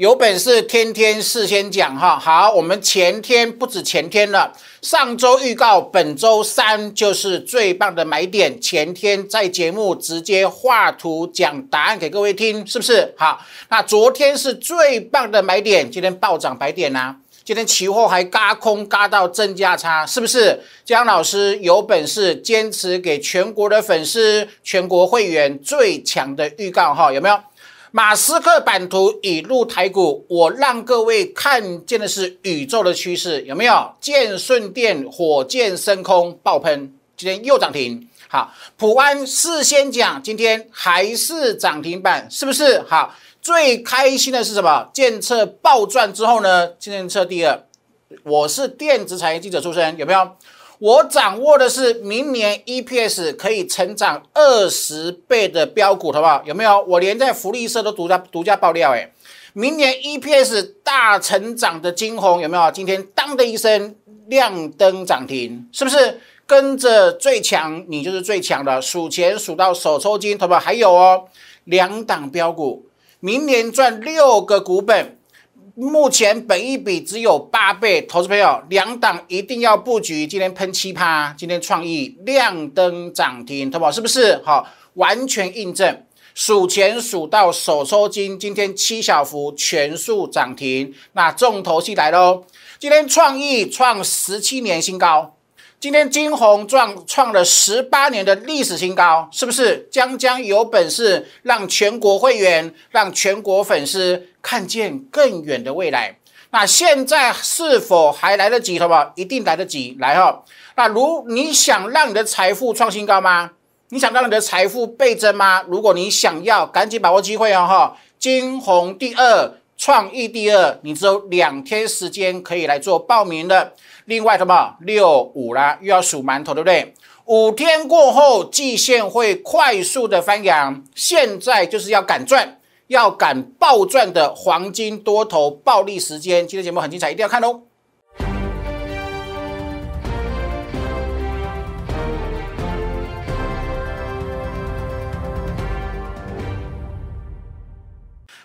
有本事天天事先讲哈。好，我们前天不止前天了，上周预告本周三就是最棒的买点。前天在节目直接画图讲答案给各位听，是不是？好，那昨天是最棒的买点，今天暴涨百点呐。今天期货还嘎空嘎到正价差，是不是？江老师有本事坚持给全国的粉丝、全国会员最强的预告哈，有没有？马斯克版图已入台股，我让各位看见的是宇宙的趋势，有没有？建顺电火箭升空爆喷，今天又涨停。好，普安事先讲，今天还是涨停板，是不是？好。最开心的是什么？建测暴赚之后呢？建测第二，我是电子产业记者出身，有没有？我掌握的是明年 EPS 可以成长二十倍的标股，好不好？有没有？我连在福利社都独家独家爆料，哎，明年 EPS 大成长的金红有没有？今天当的一声亮灯涨停，是不是？跟着最强，你就是最强的。数钱数到手抽筋，好不好？还有哦，两档标股。明年赚六个股本，目前本一比只有八倍，投资朋友两档一定要布局。今天喷七趴，今天创意亮灯涨停，投保是不是？好，完全印证。数钱数到手抽筋，今天七小幅全数涨停，那重头戏来喽！今天创意创十七年新高。今天金红创创了十八年的历史新高，是不是？将将有本事让全国会员、让全国粉丝看见更远的未来。那现在是否还来得及？好不好？一定来得及。来哈，那如你想让你的财富创新高吗？你想让你的财富倍增吗？如果你想要，赶紧把握机会哦！哈，金红第二，创意第二，你只有两天时间可以来做报名的。另外什么六五啦，又要数馒头，对不对？五天过后，季线会快速的翻扬，现在就是要赶赚，要赶暴赚的黄金多头暴利时间。今天节目很精彩，一定要看哦。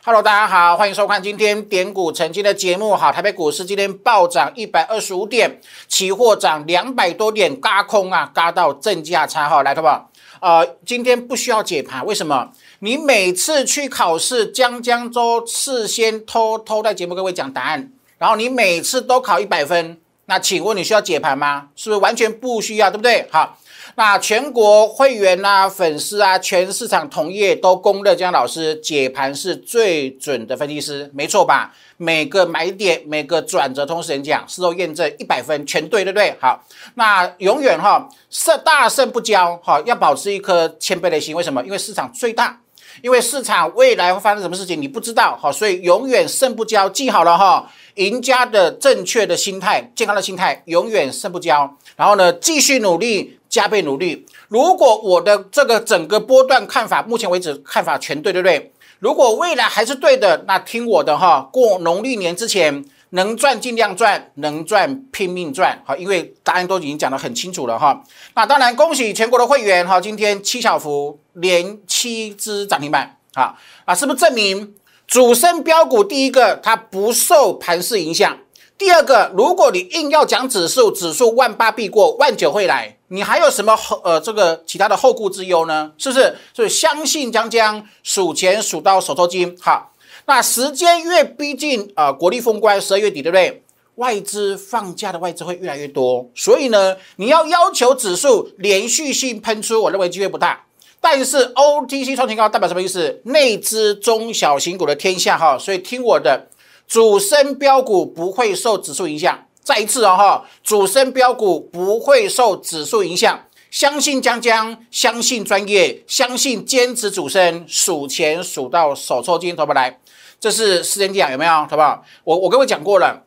Hello，大家好，欢迎收看今天点股曾经的节目。好，台北股市今天暴涨一百二十五点，期货涨两百多点，嘎空啊，嘎到正价差哈。来，好不好？呃，今天不需要解盘，为什么？你每次去考试，江江州事先偷偷在节目各位讲答案，然后你每次都考一百分，那请问你需要解盘吗？是不是完全不需要，对不对？好。那全国会员呐、粉丝啊、全市场同业都公认江老师解盘是最准的分析师，没错吧？每个买点、每个转折，同时人讲，事后验证一百分全对，对不对？好，那永远哈胜大胜不骄，哈，要保持一颗谦卑的心。为什么？因为市场最大，因为市场未来会发生什么事情你不知道，好，所以永远胜不骄，记好了哈。赢家的正确的心态、健康的心态，永远胜不骄。然后呢，继续努力。加倍努力。如果我的这个整个波段看法，目前为止看法全对，对不对？如果未来还是对的，那听我的哈，过农历年之前能赚尽量赚，能赚拼命赚。好，因为答案都已经讲得很清楚了哈。那当然恭喜全国的会员哈，今天七小福连七只涨停板，好啊，是不是证明主升标股第一个它不受盘势影响？第二个，如果你硬要讲指数，指数万八必过，万九会来，你还有什么后呃这个其他的后顾之忧呢？是不是？所以相信将将数钱数到手抽筋。好，那时间越逼近啊，国力封关十二月底，对不对？外资放假的外资会越来越多，所以呢，你要要求指数连续性喷出，我认为机会不大。但是 OTC 创新高代表什么意思？内资中小型股的天下哈，所以听我的。主升标股不会受指数影响，再一次哦哈，主升标股不会受指数影响，相信江江，相信专业，相信坚持主升，数钱数到手抽筋，投不来，这是时间讲有没有？好不好？我我跟我讲过了，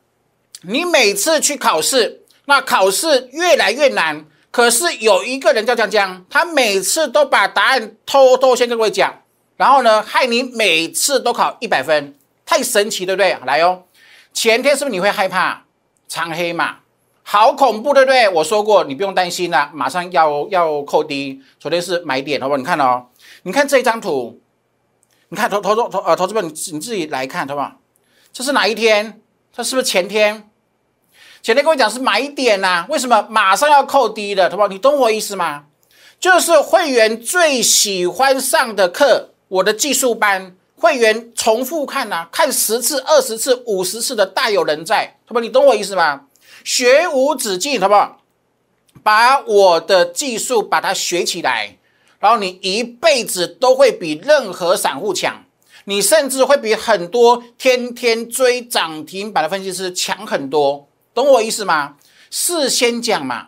你每次去考试，那考试越来越难，可是有一个人叫江江，他每次都把答案偷偷先跟各位讲，然后呢，害你每次都考一百分。太神奇，对不对？来哦，前天是不是你会害怕长黑嘛？好恐怖，对不对？我说过，你不用担心啦，马上要要扣低。昨天是买点，好不好？你看哦，你看这张图，你看投投投投呃投资者，你你自己来看，好不好？这是哪一天？这是不是前天？前天跟我讲是买点呐，为什么马上要扣低的？好不好，你懂我意思吗？就是会员最喜欢上的课，我的技术班，会员重复看呐，看十次、二十次、五十次的大有人在，同胞，你懂我意思吗？学无止境，好不好？把我的技术把它学起来，然后你一辈子都会比任何散户强，你甚至会比很多天天追涨停板的分析师强很多，懂我意思吗？事先讲嘛。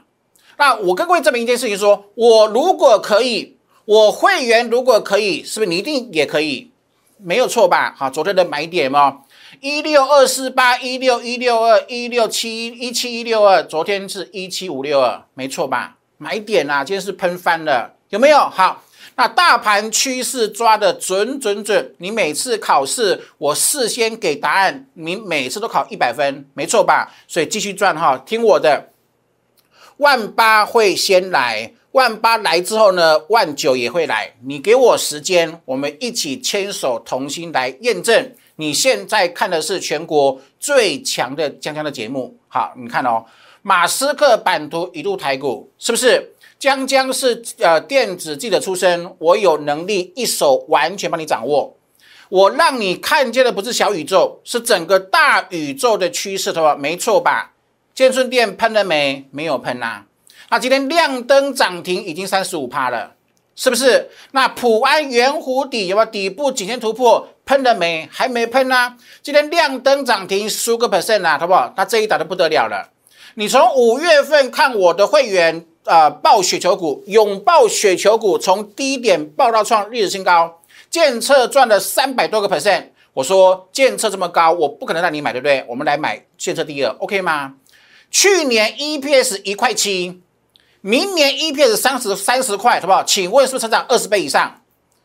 那我跟各位证明一件事情：说我如果可以，我会员如果可以，是不是你一定也可以？没有错吧？好，昨天的买点哦。一六二四八一六一六二一六七一七一六二，昨天是一七五六二，没错吧？买点啊，今天是喷翻了，有没有？好，那大盘趋势抓的准准准，你每次考试我事先给答案，你每次都考一百分，没错吧？所以继续赚哈，听我的，万八会先来，万八来之后呢，万九也会来，你给我时间，我们一起牵手同心来验证。你现在看的是全国最强的江江的节目，好，你看哦，马斯克版图一路抬股，是不是？江江是呃电子记者出身，我有能力一手完全帮你掌握，我让你看见的不是小宇宙，是整个大宇宙的趋势，对吧？没错吧？建顺店喷了没？没有喷呐。那今天亮灯涨停已经三十五趴了，是不是？那普安圆弧底有没有底部颈线突破？喷了没？还没喷呢。今天亮灯涨停十个 percent 啊，好不好？那这一打就不得了了。你从五月份看我的会员啊，抱雪球股，拥抱雪球股，从低点爆到创历史新高，建测赚了三百多个 percent。我说建测这么高，我不可能让你买，对不对？我们来买建测第二，OK 吗？去年 EPS 一块七，明年 EPS 三十三十块，好不好？请问是不是成长二十倍以上？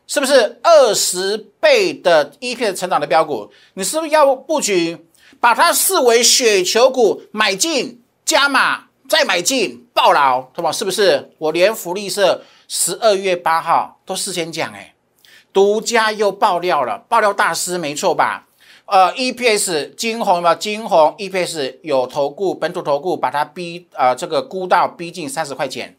是不是二十倍的 EPS 成长的标股？你是不是要布局，把它视为雪球股，买进加码再买进爆牢，好不好？是不是？我连福利社十二月八号都事先讲，哎，独家又爆料了，爆料大师没错吧？呃，EPS 金红嘛，金红 EPS 有投顾本土投顾把它逼呃这个估到逼近三十块钱。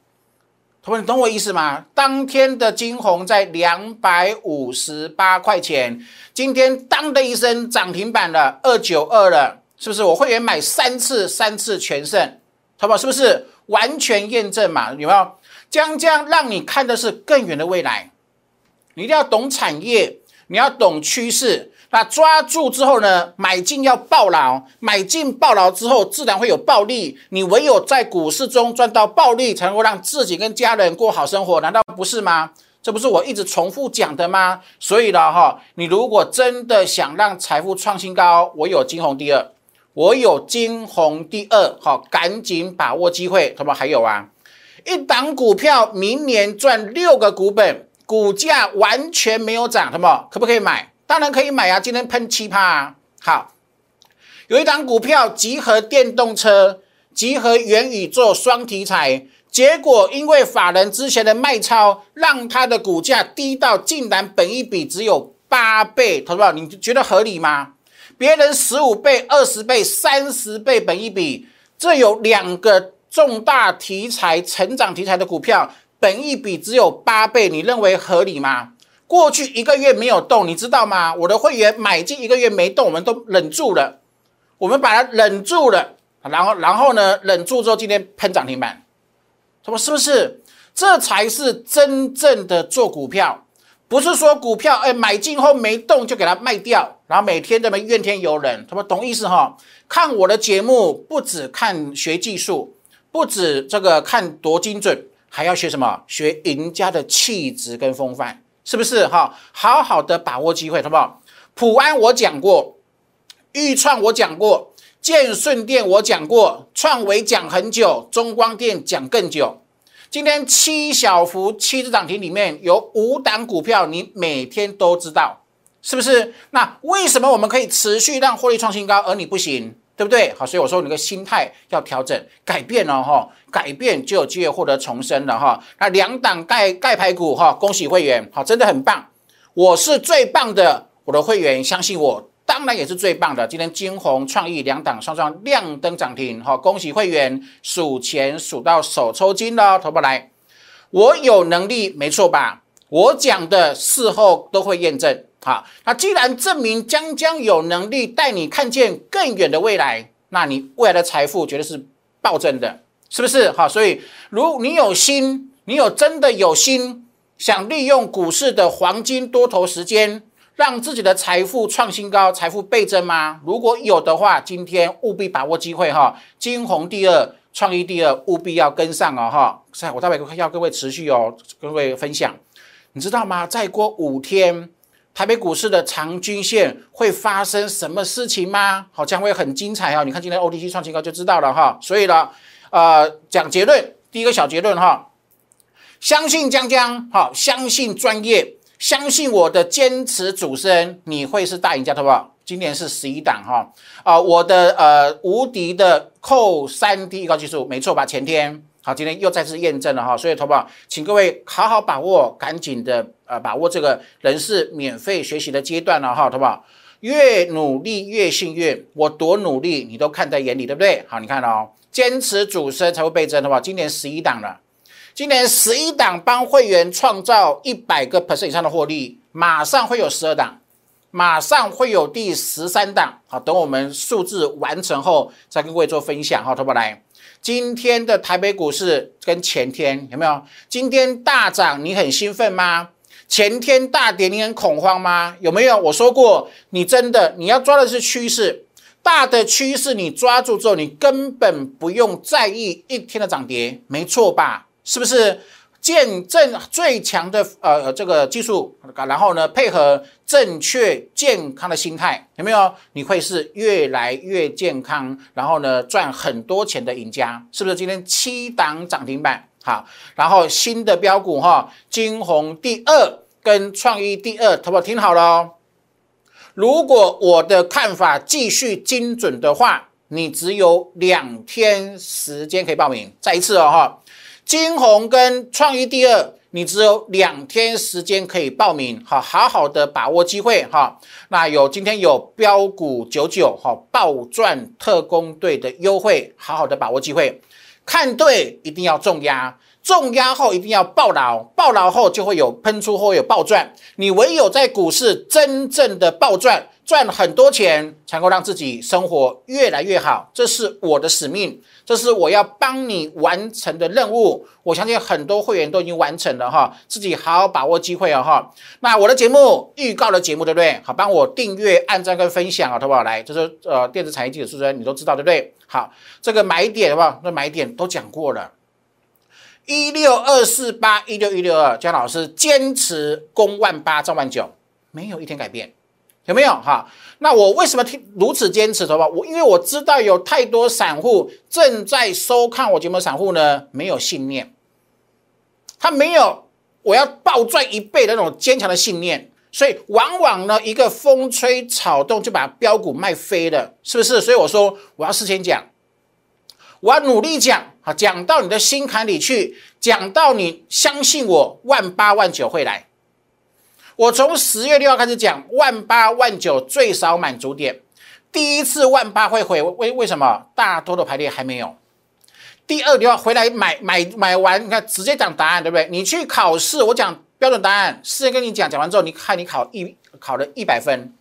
你懂我意思吗？当天的金红在两百五十八块钱，今天当的一声涨停板了，二九二了，是不是？我会员买三次，三次全胜，好不好？是不是完全验证嘛？有没有？将将让你看的是更远的未来，你一定要懂产业，你要懂趋势。那抓住之后呢？买进要爆牢，买进爆牢之后，自然会有暴利。你唯有在股市中赚到暴利，才能够让自己跟家人过好生活，难道不是吗？这不是我一直重复讲的吗？所以呢，哈，你如果真的想让财富创新高，我有金红第二，我有金红第二，好，赶紧把握机会。他们还有啊，一档股票明年赚六个股本，股价完全没有涨，什么可不可以买？当然可以买啊！今天喷七趴！好，有一档股票集合电动车、集合元宇宙双题材，结果因为法人之前的卖超，让它的股价低到竟然本一比只有八倍，投资者你觉得合理吗？别人十五倍、二十倍、三十倍本一比，这有两个重大题材、成长题材的股票，本一比只有八倍，你认为合理吗？过去一个月没有动，你知道吗？我的会员买进一个月没动，我们都忍住了，我们把它忍住了，然后然后呢，忍住之后今天喷涨停板，他说是不是？这才是真正的做股票，不是说股票哎买进后没动就给它卖掉，然后每天这么怨天尤人，他们懂意思哈？看我的节目不止看学技术，不止这个看多精准，还要学什么？学赢家的气质跟风范。是不是哈？好好的把握机会，好不好？普安我讲过，豫创我讲过，建顺店我讲过，创维讲很久，中光电讲更久。今天七小幅七只涨停里面有五档股票，你每天都知道，是不是？那为什么我们可以持续让获利创新高，而你不行？对不对？好，所以我说你的心态要调整、改变了哈，改变就有机会获得重生了哈。那两档盖盖牌股哈，恭喜会员，好，真的很棒，我是最棒的，我的会员相信我，当然也是最棒的。今天金红创意两档双双亮灯涨停，好，恭喜会员数钱数到手抽筋了，投不来。我有能力，没错吧？我讲的事后都会验证。好，那既然证明将将有能力带你看见更远的未来，那你未来的财富绝对是暴增的，是不是？好，所以如你有心，你有真的有心想利用股市的黄金多头时间。让自己的财富创新高，财富倍增吗？如果有的话，今天务必把握机会哈！金红第二，创意第二，务必要跟上哦哈！我待会要各位持续哦，各位分享，你知道吗？再过五天，台北股市的长均线会发生什么事情吗？好，将会很精彩哦！你看今天 OTC 创新高就知道了哈！所以呢，呃，讲结论，第一个小结论哈，相信江江，好，相信专业。相信我的坚持主持人，你会是大赢家，好不好？今年是十一档哈啊，我的呃无敌的扣三 D 高技术，没错吧？前天好，今天又再次验证了哈，所以投保，请各位好好把握，赶紧的呃把握这个人事免费学习的阶段了哈，投保越努力越幸运，我多努力你都看在眼里，对不对？好，你看哦，坚持主升才会倍增，好不好？今年十一档了。今年十一档帮会员创造一百个 percent 以上的获利，马上会有十二档，马上会有第十三档。好，等我们数字完成后，再跟各位做分享。好，投保来，今天的台北股市跟前天有没有？今天大涨，你很兴奋吗？前天大跌，你很恐慌吗？有没有？我说过，你真的你要抓的是趋势，大的趋势你抓住之后，你根本不用在意一天的涨跌，没错吧？是不是见证最强的呃这个技术，然后呢配合正确健康的心态，有没有？你会是越来越健康，然后呢赚很多钱的赢家，是不是？今天七档涨停板，好，然后新的标股哈，金红第二跟创意第二，好不好？听好了哦。如果我的看法继续精准的话，你只有两天时间可以报名，再一次哦哈。金红跟创意第二，你只有两天时间可以报名，好，好好的把握机会哈。那有今天有标股九九哈暴赚特工队的优惠，好好的把握机会，看对一定要重压，重压后一定要爆牢，爆牢后就会有喷出或有暴赚。你唯有在股市真正的暴赚。赚很多钱，才能够让自己生活越来越好，这是我的使命，这是我要帮你完成的任务。我相信很多会员都已经完成了哈，自己好好把握机会哦哈。那我的节目预告的节目对不对？好，帮我订阅、按赞跟分享啊，好不好？来，就是呃电子产业记者出身，你都知道对不对？好，这个买点好不好？那买点都讲过了，一六二四八一六一六二，姜老师坚持攻万八赚万九，没有一天改变。有没有哈？那我为什么听如此坚持的话？我因为我知道有太多散户正在收看我节目散户呢，没有信念，他没有我要暴赚一倍的那种坚强的信念，所以往往呢一个风吹草动就把标股卖飞了，是不是？所以我说我要事先讲，我要努力讲，好讲到你的心坎里去，讲到你相信我，万八万九会来。我从十月六号开始讲万八万九最少满足点，第一次万八会回，为为什么？大多的排列还没有。第二句话回来买买买完，你看直接讲答案，对不对？你去考试，我讲标准答案，事先跟你讲，讲完之后，你看你考一考了一百分。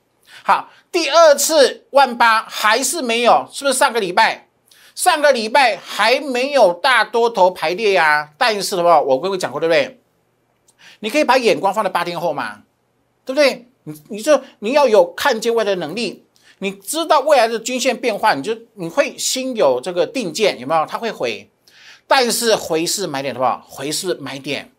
好，第二次万八还是没有，是不是上个礼拜？上个礼拜还没有大多头排列呀？但是的话，我跟你讲过，对不对？你可以把眼光放在八天后嘛。对不对？你你说你要有看见未来的能力，你知道未来的均线变化，你就你会心有这个定见，有没有？它会回，但是回是买点，好不好？回是买点。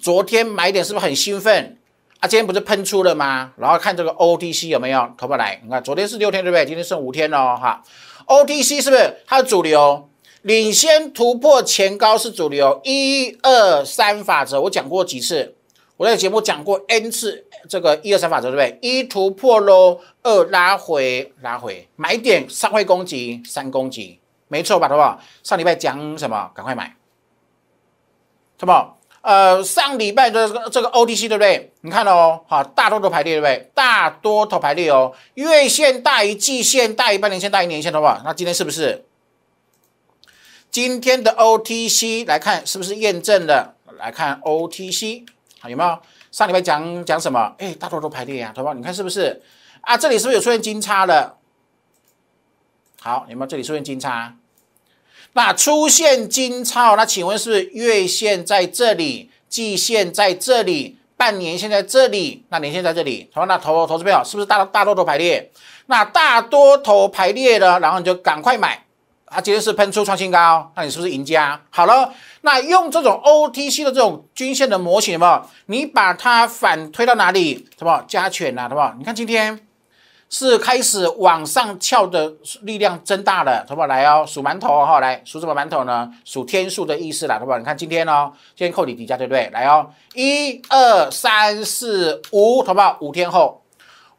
昨天买点是不是很兴奋啊？今天不是喷出了吗？然后看这个 OTC 有没有投不来？你看昨天是六天，对不对？今天剩五天了哈。OTC 是不是它的主流？领先突破前高是主流，一二三法则我讲过几次？我在节目讲过 n 次。这个一二三法则对不对？一突破喽，二拉回拉回，买点三会攻击，三攻击，没错吧？好不好？上礼拜讲什么？赶快买，好不好？呃，上礼拜的这个这个 OTC 对不对？你看哦，好，大多头排列对不对？大多头排列哦，月线大于季线，大于半年线，大于年线，好不好？那今天是不是？今天的 OTC 来看是不是验证了？来看 OTC，有没有？上礼拜讲讲什么？哎，大多头排列啊，好不？你看是不是？啊，这里是不是有出现金叉了？好，有没有？这里出现金叉？那出现金叉，那请问是不是月线在这里，季线在这里，半年线在这里，那年线在这里？好，那投投资票是不是大大多头排列？那大多头排列了，然后你就赶快买啊！今天是喷出创新高，那你是不是赢家？好了，那用这种 OTC 的这种均线的模型，有没有？你把它反推到哪里？什么加权呐？好不好？你看今天。是开始往上翘的力量增大了，好不好？来哦，数馒头哈，来数什么馒头呢？数天数的意思啦，好不好？你看今天哦，今天扣你底价对不对？来哦，一二三四五，好不好？五天后，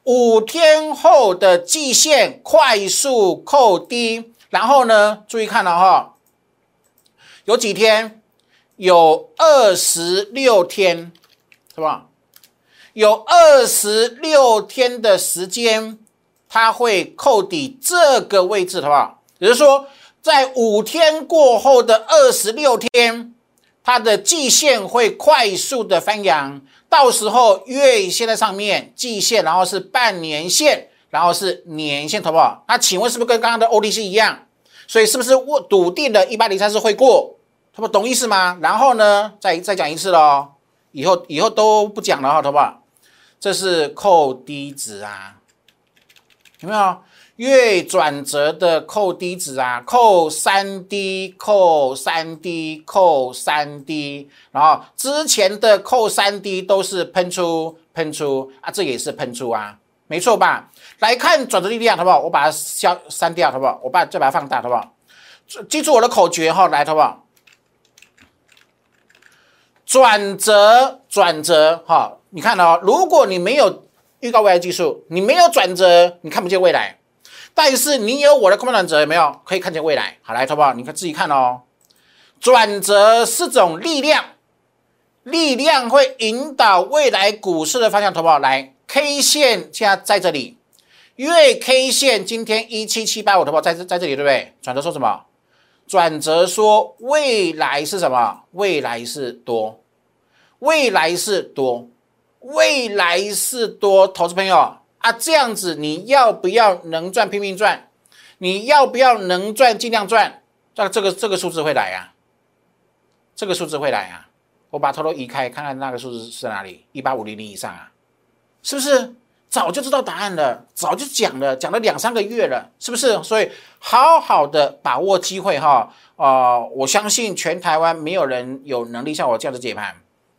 五天后的季线快速扣低，然后呢，注意看了哈，有几天？有二十六天，是吧？有二十六天的时间，它会扣底这个位置，好不好？也就是说，在五天过后的二十六天，它的季线会快速的翻扬，到时候月线在上面，季线，然后是半年线，然后是年线，好不好？那请问是不是跟刚刚的 OTC 一样？所以是不是我笃定的一八零三是会过？他们懂意思吗？然后呢，再再讲一次喽，以后以后都不讲了哈，好不好？这是扣低值啊，有没有月转折的扣低值啊？扣三 D，扣三 D，扣三 D，然后之前的扣三 D 都是喷出喷出啊，这也是喷出啊，没错吧？来看转折力量，好不好？我把它消删掉，好不好？我把再把它放大，好不好？记住我的口诀哈，来，好不好？转折，转折，哈。你看哦，如果你没有预告未来技术，你没有转折，你看不见未来。但是你有我的空方转折，有没有可以看见未来？好来，好不好？你看自己看哦。转折是种力量，力量会引导未来股市的方向，好不好？来，K 线现在在这里，月 K 线今天一七七八五，的话？在在这里，对不对？转折说什么？转折说未来是什么？未来是多，未来是多。未来是多，投资朋友啊，这样子你要不要能赚拼命赚？你要不要能赚尽量赚？这这个这个数字会来呀，这个数字会来啊！我把头都移开，看看那个数字是哪里，一八五零零以上啊，是不是？早就知道答案了，早就讲了，讲了两三个月了，是不是？所以好好的把握机会哈啊！我相信全台湾没有人有能力像我这样子解盘。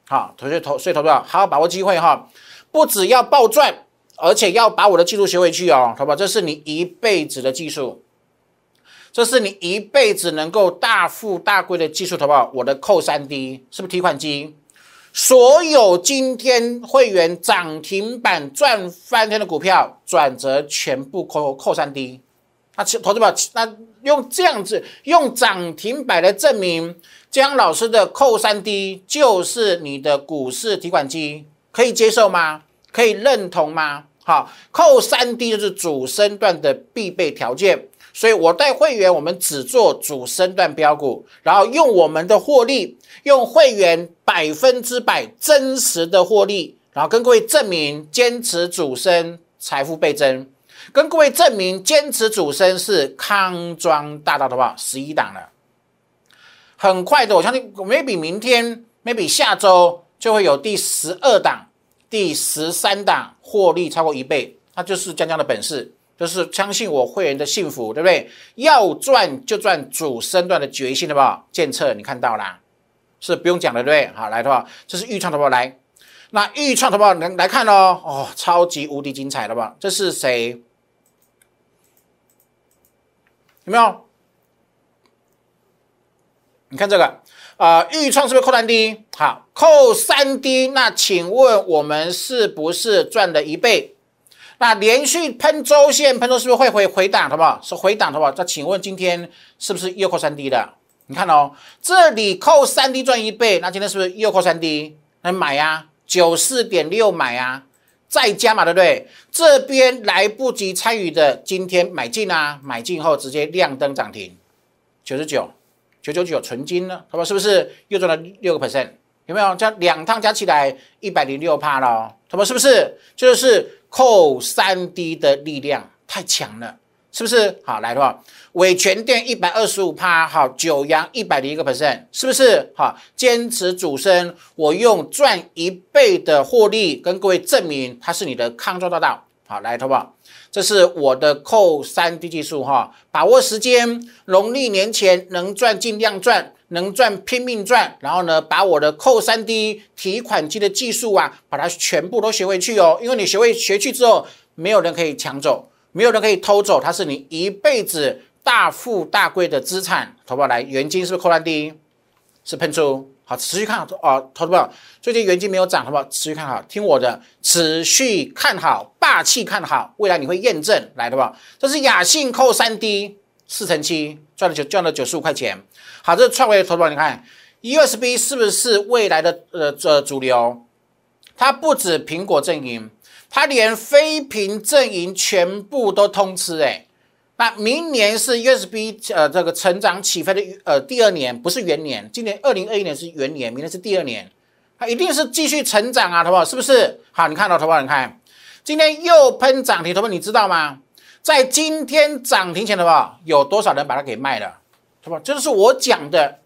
好，同学投，所以投票好好把握机会哈，不只要暴赚，而且要把我的技术学回去哦，好不好？这是你一辈子的技术，这是你一辈子能够大富大贵的技术，好不好？我的扣三 D 是不是提款机？所有今天会员涨停板赚翻天的股票，转折全部扣扣三 D，那投资宝那用这样子用涨停板来证明。江老师的扣三 D 就是你的股市提款机，可以接受吗？可以认同吗？好，扣三 D 就是主升段的必备条件，所以我带会员，我们只做主升段标股，然后用我们的获利，用会员百分之百真实的获利，然后跟各位证明坚持主升财富倍增，跟各位证明坚持主升是康庄大道的话，十一档了。很快的，我相信 maybe 明天，maybe 下周就会有第十二档、第十三档获利超过一倍，那就是江江的本事，就是相信我会员的幸福，对不对？要赚就赚主升段的决心，好不好？建策你看到啦，是不用讲的，对不对？好，来的话，这是预创的不？来，那预创的不好？来来看哦，哦，超级无敌精彩，好不好？这是谁？有没有？你看这个，呃，预创是不是扣三 D？好，扣三 D，那请问我们是不是赚了一倍？那连续喷周线，喷周是不是会回回档，好不好？是回档，好不好？那请问今天是不是又扣三 D 的？你看哦，这里扣三 D 赚一倍，那今天是不是又扣三 D？那买呀，九四点六买啊，再加嘛，对不对？这边来不及参与的，今天买进啊，买进后直接亮灯涨停，九十九，九九九纯金呢，好吧，是不是又赚了六个 percent？有没有？加两趟加起来一百零六帕了，好吧，是不是？就是扣三 D 的力量太强了。是不是好来的话，伟全电一百二十五趴，好九阳一百零一个 percent，是不是好？坚持主升，我用赚一倍的获利跟各位证明，它是你的康庄大道。好来，好不好？这是我的扣三 D 技术哈，把握时间，农历年前能赚尽量赚，能赚拼命赚，然后呢，把我的扣三 D 提款机的技术啊，把它全部都学回去哦，因为你学会学去之后，没有人可以抢走。没有人可以偷走，它是你一辈子大富大贵的资产。投保来，元金是不是扣三 D？是喷出，好，持续看好哦。投保最近元金没有涨，好不好？持续看好，听我的，持续看好，霸气看好，未来你会验证来的吧？这是雅信扣三 D 四乘七，赚了九赚了九十五块钱。好，这是创维的投保，你看 USB 是不是未来的呃这主流？它不止苹果阵营。它连非屏阵营全部都通吃哎，那明年是 USB 呃这个成长起飞的呃第二年，不是元年，今年二零二一年是元年，明年是第二年，它一定是继续成长啊，好不好？是不是？好，你看到，好不好？你看，今天又喷涨停，好不好？你知道吗？在今天涨停前，好不好？有多少人把它给卖了？好不好？这就是我讲的，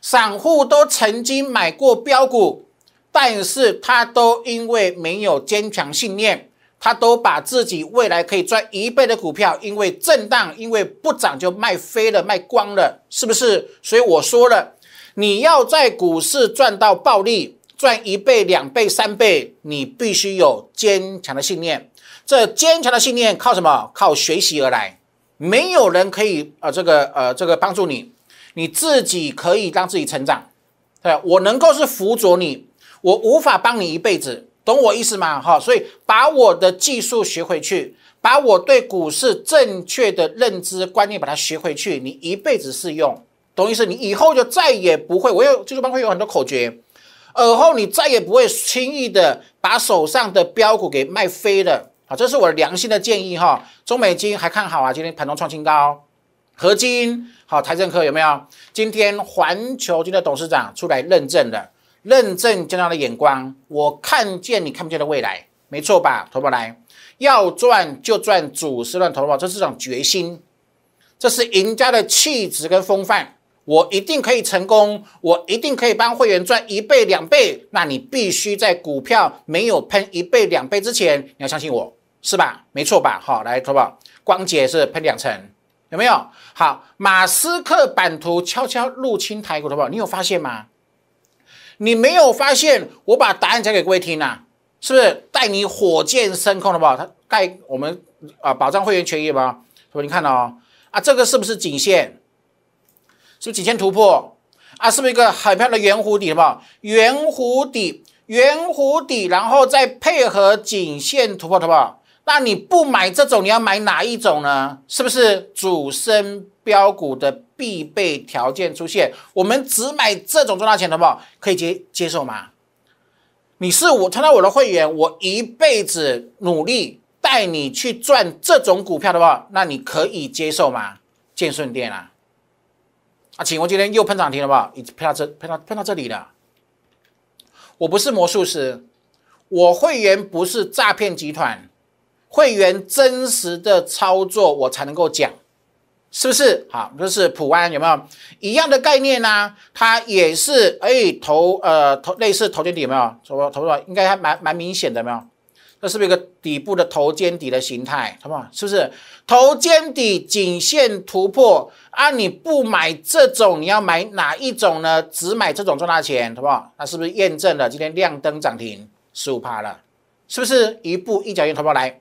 散户都曾经买过标股。但是他都因为没有坚强信念，他都把自己未来可以赚一倍的股票，因为震荡，因为不涨就卖飞了，卖光了，是不是？所以我说了，你要在股市赚到暴利，赚一倍、两倍、三倍，你必须有坚强的信念。这坚强的信念靠什么？靠学习而来。没有人可以呃这个呃这个帮助你，你自己可以让自己成长。对，我能够是辅佐你。我无法帮你一辈子，懂我意思吗？哈，所以把我的技术学回去，把我对股市正确的认知观念把它学回去，你一辈子适用，懂意思？你以后就再也不会，我有技术班会有很多口诀，而后你再也不会轻易的把手上的标股给卖飞了。好，这是我良心的建议哈。中美金还看好啊，今天盘中创新高，合金好，台政科有没有？今天环球金的董事长出来认证的。认证将他的眼光，我看见你看不见的未来，没错吧？投保来，要赚就赚主时段投保，这是种决心，这是赢家的气质跟风范。我一定可以成功，我一定可以帮会员赚一倍两倍。那你必须在股票没有喷一倍两倍之前，你要相信我，是吧？没错吧？好，来投保，光洁是喷两成，有没有？好，马斯克版图悄悄入侵台股，投保，你有发现吗？你没有发现我把答案讲给各位听啊？是不是带你火箭升空了吧？它带我们啊保障会员权益吧？是不？你看哦，啊，这个是不是颈线？是不是颈线突破？啊，是不是一个很漂亮的圆弧底？好不好？圆弧底，圆弧底，然后再配合颈线突破，好不好？那你不买这种，你要买哪一种呢？是不是主升标股的必备条件出现？我们只买这种赚大钱，好不好？可以接接受吗？你是我，成为我的会员，我一辈子努力带你去赚这种股票的话，那你可以接受吗？建顺店啊，啊，请问今天又喷涨停了不好？已经喷到这，喷到喷到这里了。我不是魔术师，我会员不是诈骗集团。会员真实的操作，我才能够讲，是不是？好，这是普安有没有一样的概念呢？它也是哎头呃头类似头肩底有没有？头头头应该还蛮蛮明显的，没有？这是不是一个底部的头肩底的形态？好不好？是不是头肩底颈线突破啊？你不买这种，你要买哪一种呢？只买这种赚大钱，好不好？那是不是验证了今天亮灯涨停十五趴了？是不是一步一脚印？投保来？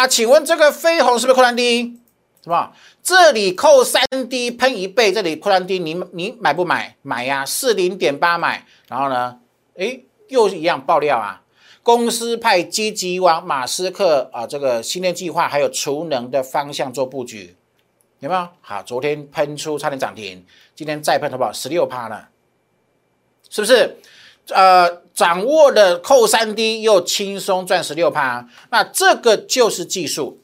那请问这个飞鸿是不是扣单低？是吧？这里扣三 D 喷一倍，这里扣单低，你你买不买？买呀，四零点八买。然后呢？哎，又一样爆料啊！公司派积极往马斯克啊这个新年计划还有储能的方向做布局。有没有？好，昨天喷出差点涨停，今天再喷，好不好？十六趴了，是不是？呃，掌握的扣三 D 又轻松赚十六趴，那这个就是技术，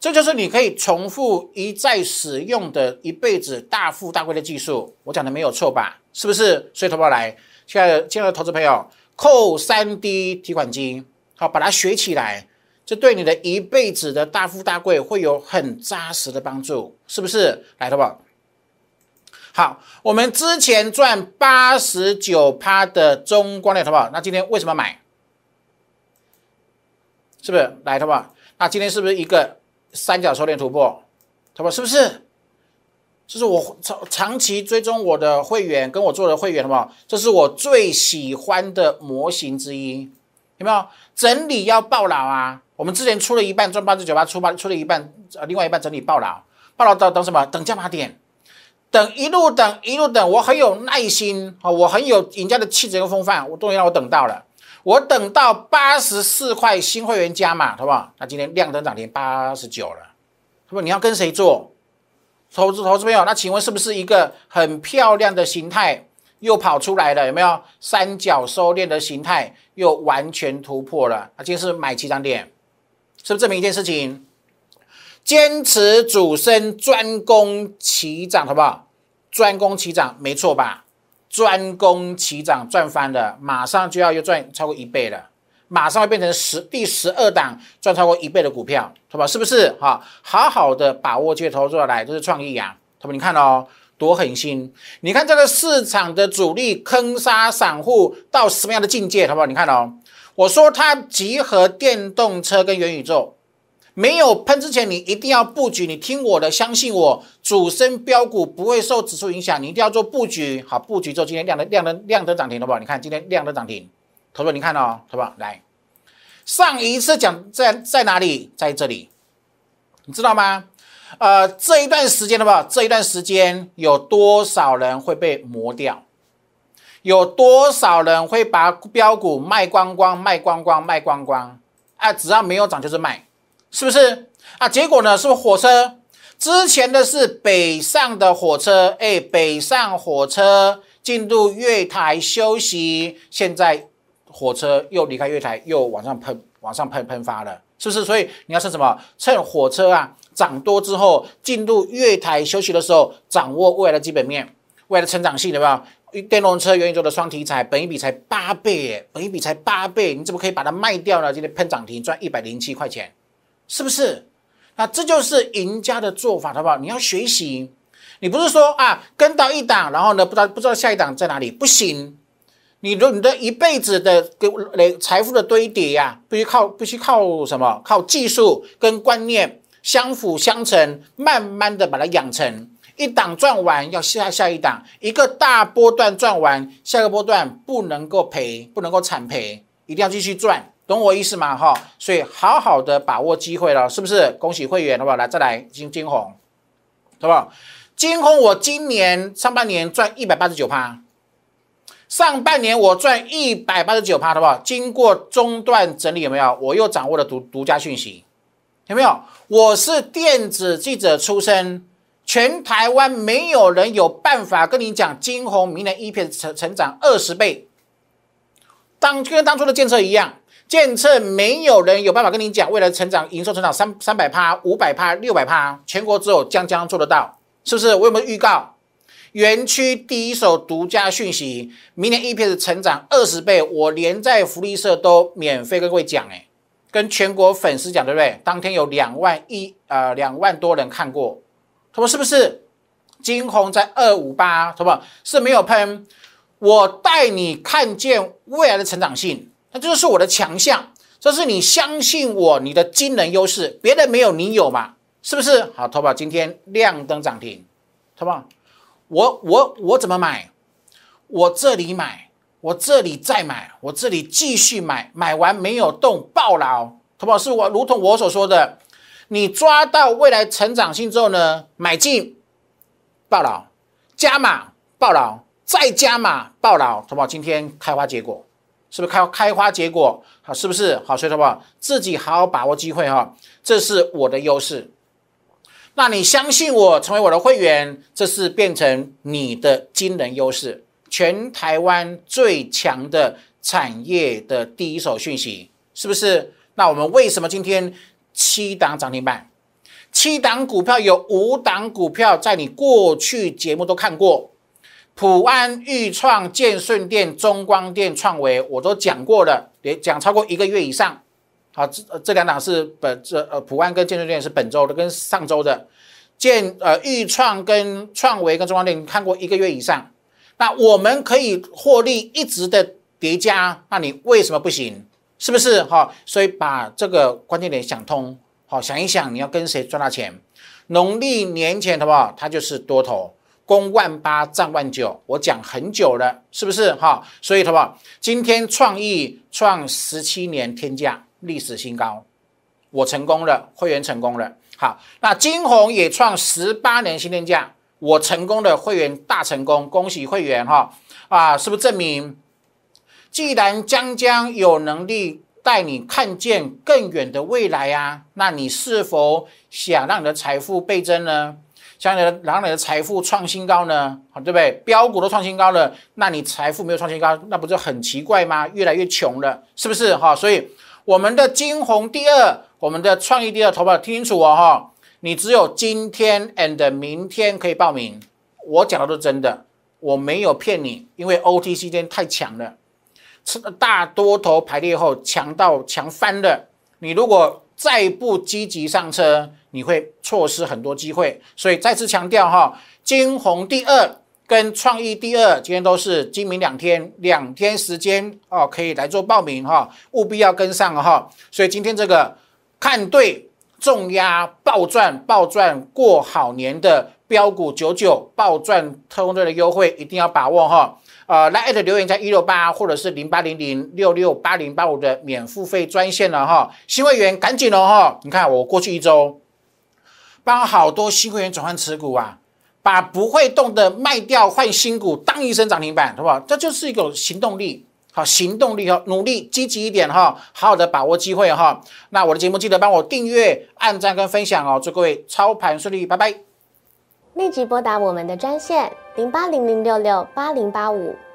这就是你可以重复一再使用的一辈子大富大贵的技术。我讲的没有错吧？是不是？所以，投保来，亲爱的亲爱的投资朋友，扣三 D 提款机，好，把它学起来。这对你的一辈子的大富大贵会有很扎实的帮助，是不是？来，投保好？我们之前赚八十九趴的中光电，好不好？那今天为什么买？是不是？来，好不好？那今天是不是一个三角收敛突破？好不好？是不是？这是我长长期追踪我的会员，跟我做的会员，好不好？这是我最喜欢的模型之一，有没有？整理要爆牢啊！我们之前出了一半赚八十九趴，出八出了一半，呃，另外一半整理爆牢，爆牢等等什么？等加码点，等一路等一路等，我很有耐心啊，我很有赢家的气质跟风范，我终于让我等到了，我等到八十四块新会员加码，好不好？那今天亮灯涨停八十九了，是不？你要跟谁做？投资投资朋友，那请问是不是一个很漂亮的形态？又跑出来了，有没有三角收敛的形态？又完全突破了。那今天是买几张点？是不是证明一件事情？坚持主升，专攻起涨，好不好？专攻起涨，没错吧？专攻起涨赚翻了，马上就要又赚超过一倍了，马上会变成十第十二档赚超过一倍的股票，好吧？是不是？哈，好好的把握这投资来，这是创意啊，他们你看哦。多狠心！你看这个市场的主力坑杀散户到什么样的境界，好不好？你看哦，我说它集合电动车跟元宇宙，没有喷之前，你一定要布局。你听我的，相信我，主升标股不会受指数影响，你一定要做布局。好，布局之后，今天亮的亮的亮的涨停，好不好？你看今天亮的涨停，投资你看哦，好不好？来，上一次讲在在哪里？在这里，你知道吗？呃，这一段时间的吧，这一段时间有多少人会被磨掉？有多少人会把标股卖光光、卖光光、卖光光？啊，只要没有涨就是卖，是不是？啊，结果呢？是不是火车？之前的是北上的火车，哎，北上火车进入月台休息，现在火车又离开月台，又往上喷，往上喷喷发了，是不是？所以你要趁什么？趁火车啊！涨多之后，进入月台休息的时候，掌握未来的基本面，未来的成长性，对吧？电动车、元宇宙的双题材，本一比才八倍，本一比才八倍，你怎么可以把它卖掉呢？今天喷涨停赚一百零七块钱，是不是？那这就是赢家的做法，好不好？你要学习，你不是说啊，跟到一档，然后呢，不知道不知道下一档在哪里，不行。你的你的一辈子的给累财富的堆叠呀，必须靠必须靠什么？靠技术跟观念。相辅相成，慢慢的把它养成。一档赚完要下下一档，一个大波段赚完，下个波段不能够赔，不能够惨赔，一定要继续赚，懂我意思吗？哈，所以好好的把握机会了，是不是？恭喜会员，好不好？来，再来金金红，好不好？金红，我今年上半年赚一百八十九趴，上半年我赚一百八十九趴，好不好？经过中段整理，有没有？我又掌握了独独家讯息。有没有？我是电子记者出身，全台湾没有人有办法跟你讲金红明年一片成成长二十倍，当跟当初的建设一样，建测没有人有办法跟你讲未来成长营收成长三三百趴、五百趴、六百趴，全国只有江江做得到，是不是？我有没有预告？园区第一手独家讯息，明年一片的成长二十倍，我连在福利社都免费跟各位讲，哎。跟全国粉丝讲，对不对？当天有两万一呃两万多人看过，他说是不是？金红在二五八，他说是没有喷。我带你看见未来的成长性，那这就是我的强项，这是你相信我你的惊人优势，别人没有你有嘛？是不是？好，投保今天亮灯涨停，投保我我我怎么买？我这里买。我这里再买，我这里继续买，买完没有动，爆牢，好不好？是我如同我所说的，你抓到未来成长性之后呢，买进，爆牢，加码，爆牢，再加码，爆牢，好不好？今天开花结果，是不是开开花结果？好，是不是？好，所以好不好？自己好好把握机会哈，这是我的优势。那你相信我，成为我的会员，这是变成你的惊人优势，全台湾最强的产业的第一手讯息，是不是？那我们为什么今天七档涨停板？七档股票有五档股票在你过去节目都看过，普安、裕创、建顺电、中光电、创维，我都讲过了，也讲超过一个月以上。好，这这两档是本这呃普安跟建顺电是本周的，跟上周的建呃裕创跟创维跟中光电看过一个月以上。那我们可以获利一直的叠加，那你为什么不行？是不是？哈，所以把这个关键点想通。好，想一想，你要跟谁赚大钱？农历年前，好不好？它就是多头，攻万八，战万九。我讲很久了，是不是？哈，所以，好不好？今天创意创十七年天价历史新高，我成功了，会员成功了。好，那金红也创十八年新天价，我成功的会员大成功，恭喜会员哈！啊，是不是证明？既然江江有能力。带你看见更远的未来呀？那你是否想让你的财富倍增呢？像你的让你的财富创新高呢？好，对不对？标股都创新高了，那你财富没有创新高，那不是很奇怪吗？越来越穷了，是不是？哈，所以我们的金红第二，我们的创意第二，投保听清楚哦，哈，你只有今天 and 明天可以报名，我讲的都是真的，我没有骗你，因为 OTC 今天太强了。大多头排列后强到强翻了，你如果再不积极上车，你会错失很多机会。所以再次强调哈，金红第二跟创意第二，今天都是今明两天两天时间哦，可以来做报名哈，务必要跟上哈。所以今天这个看对重压暴赚暴赚过好年的标股九九暴赚特工队的优惠，一定要把握哈。呃，来艾特留言加一六八或者是零八零零六六八零八五的免付费专线了哈，新会员赶紧哦哈！你看我过去一周帮好多新会员转换持股啊，把不会动的卖掉换新股，当一声涨停板，好不好？这就是一种行动力，好行动力哦，努力积极一点哈，好好的把握机会哈。那我的节目记得帮我订阅、按赞跟分享哦，祝各位操盘顺利，拜拜。立即拨打我们的专线零八零零六六八零八五